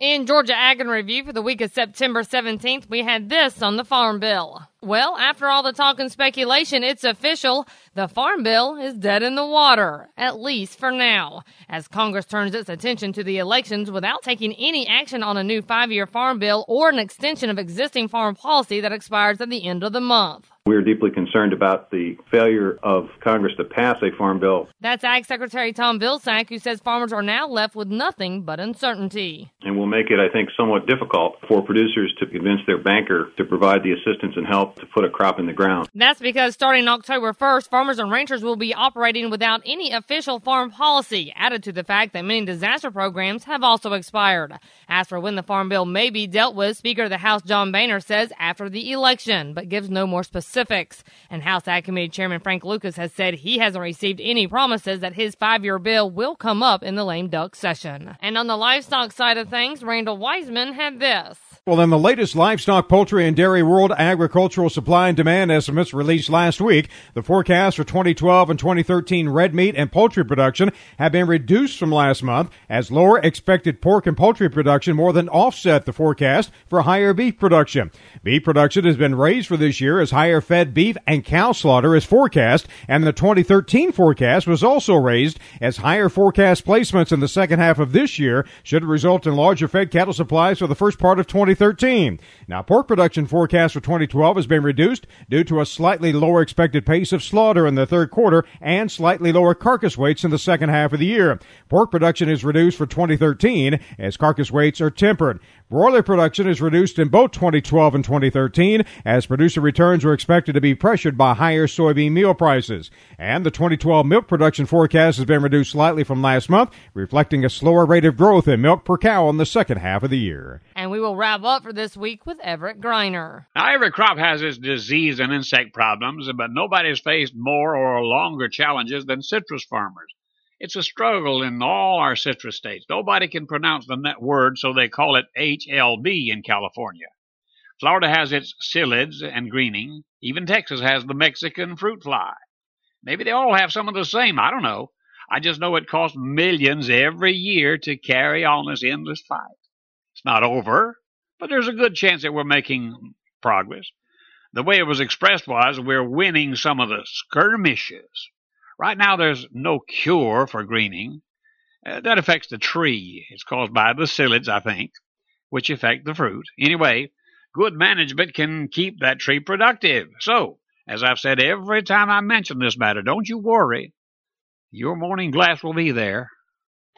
In Georgia Ag in Review for the week of September 17th, we had this on the Farm Bill. Well, after all the talk and speculation, it's official. The Farm Bill is dead in the water, at least for now, as Congress turns its attention to the elections without taking any action on a new five year farm bill or an extension of existing farm policy that expires at the end of the month. We are deeply concerned about the failure of Congress to pass a farm bill. That's Ag Secretary Tom Vilsack, who says farmers are now left with nothing but uncertainty. And will make it, I think, somewhat difficult for producers to convince their banker to provide the assistance and help to put a crop in the ground. That's because starting October 1st, farmers and ranchers will be operating without any official farm policy, added to the fact that many disaster programs have also expired. As for when the farm bill may be dealt with, Speaker of the House John Boehner says after the election, but gives no more specifics specifics. And House Ag Committee Chairman Frank Lucas has said he hasn't received any promises that his five year bill will come up in the lame duck session. And on the livestock side of things, Randall Wiseman had this. Well, in the latest livestock, poultry, and dairy world agricultural supply and demand estimates released last week, the forecasts for 2012 and 2013 red meat and poultry production have been reduced from last month as lower expected pork and poultry production more than offset the forecast for higher beef production. Beef production has been raised for this year as higher fed beef and cow slaughter is forecast, and the 2013 forecast was also raised as higher forecast placements in the second half of this year should result in larger fed cattle supplies for the first part of 20 2013. Now, pork production forecast for 2012 has been reduced due to a slightly lower expected pace of slaughter in the third quarter and slightly lower carcass weights in the second half of the year. Pork production is reduced for 2013 as carcass weights are tempered. Broiler production is reduced in both 2012 and 2013 as producer returns are expected to be pressured by higher soybean meal prices. And the 2012 milk production forecast has been reduced slightly from last month, reflecting a slower rate of growth in milk per cow in the second half of the year. And we will wrap up for this week with Everett Griner. Now, every crop has its disease and insect problems, but nobody's faced more or longer challenges than citrus farmers. It's a struggle in all our citrus states. Nobody can pronounce the net word, so they call it HLB in California. Florida has its psyllids and greening. Even Texas has the Mexican fruit fly. Maybe they all have some of the same. I don't know. I just know it costs millions every year to carry on this endless fight. It's not over, but there's a good chance that we're making progress. The way it was expressed was we're winning some of the skirmishes. Right now, there's no cure for greening. Uh, that affects the tree. It's caused by the psyllids, I think, which affect the fruit. Anyway, good management can keep that tree productive. So, as I've said every time I mention this matter, don't you worry. Your morning glass will be there.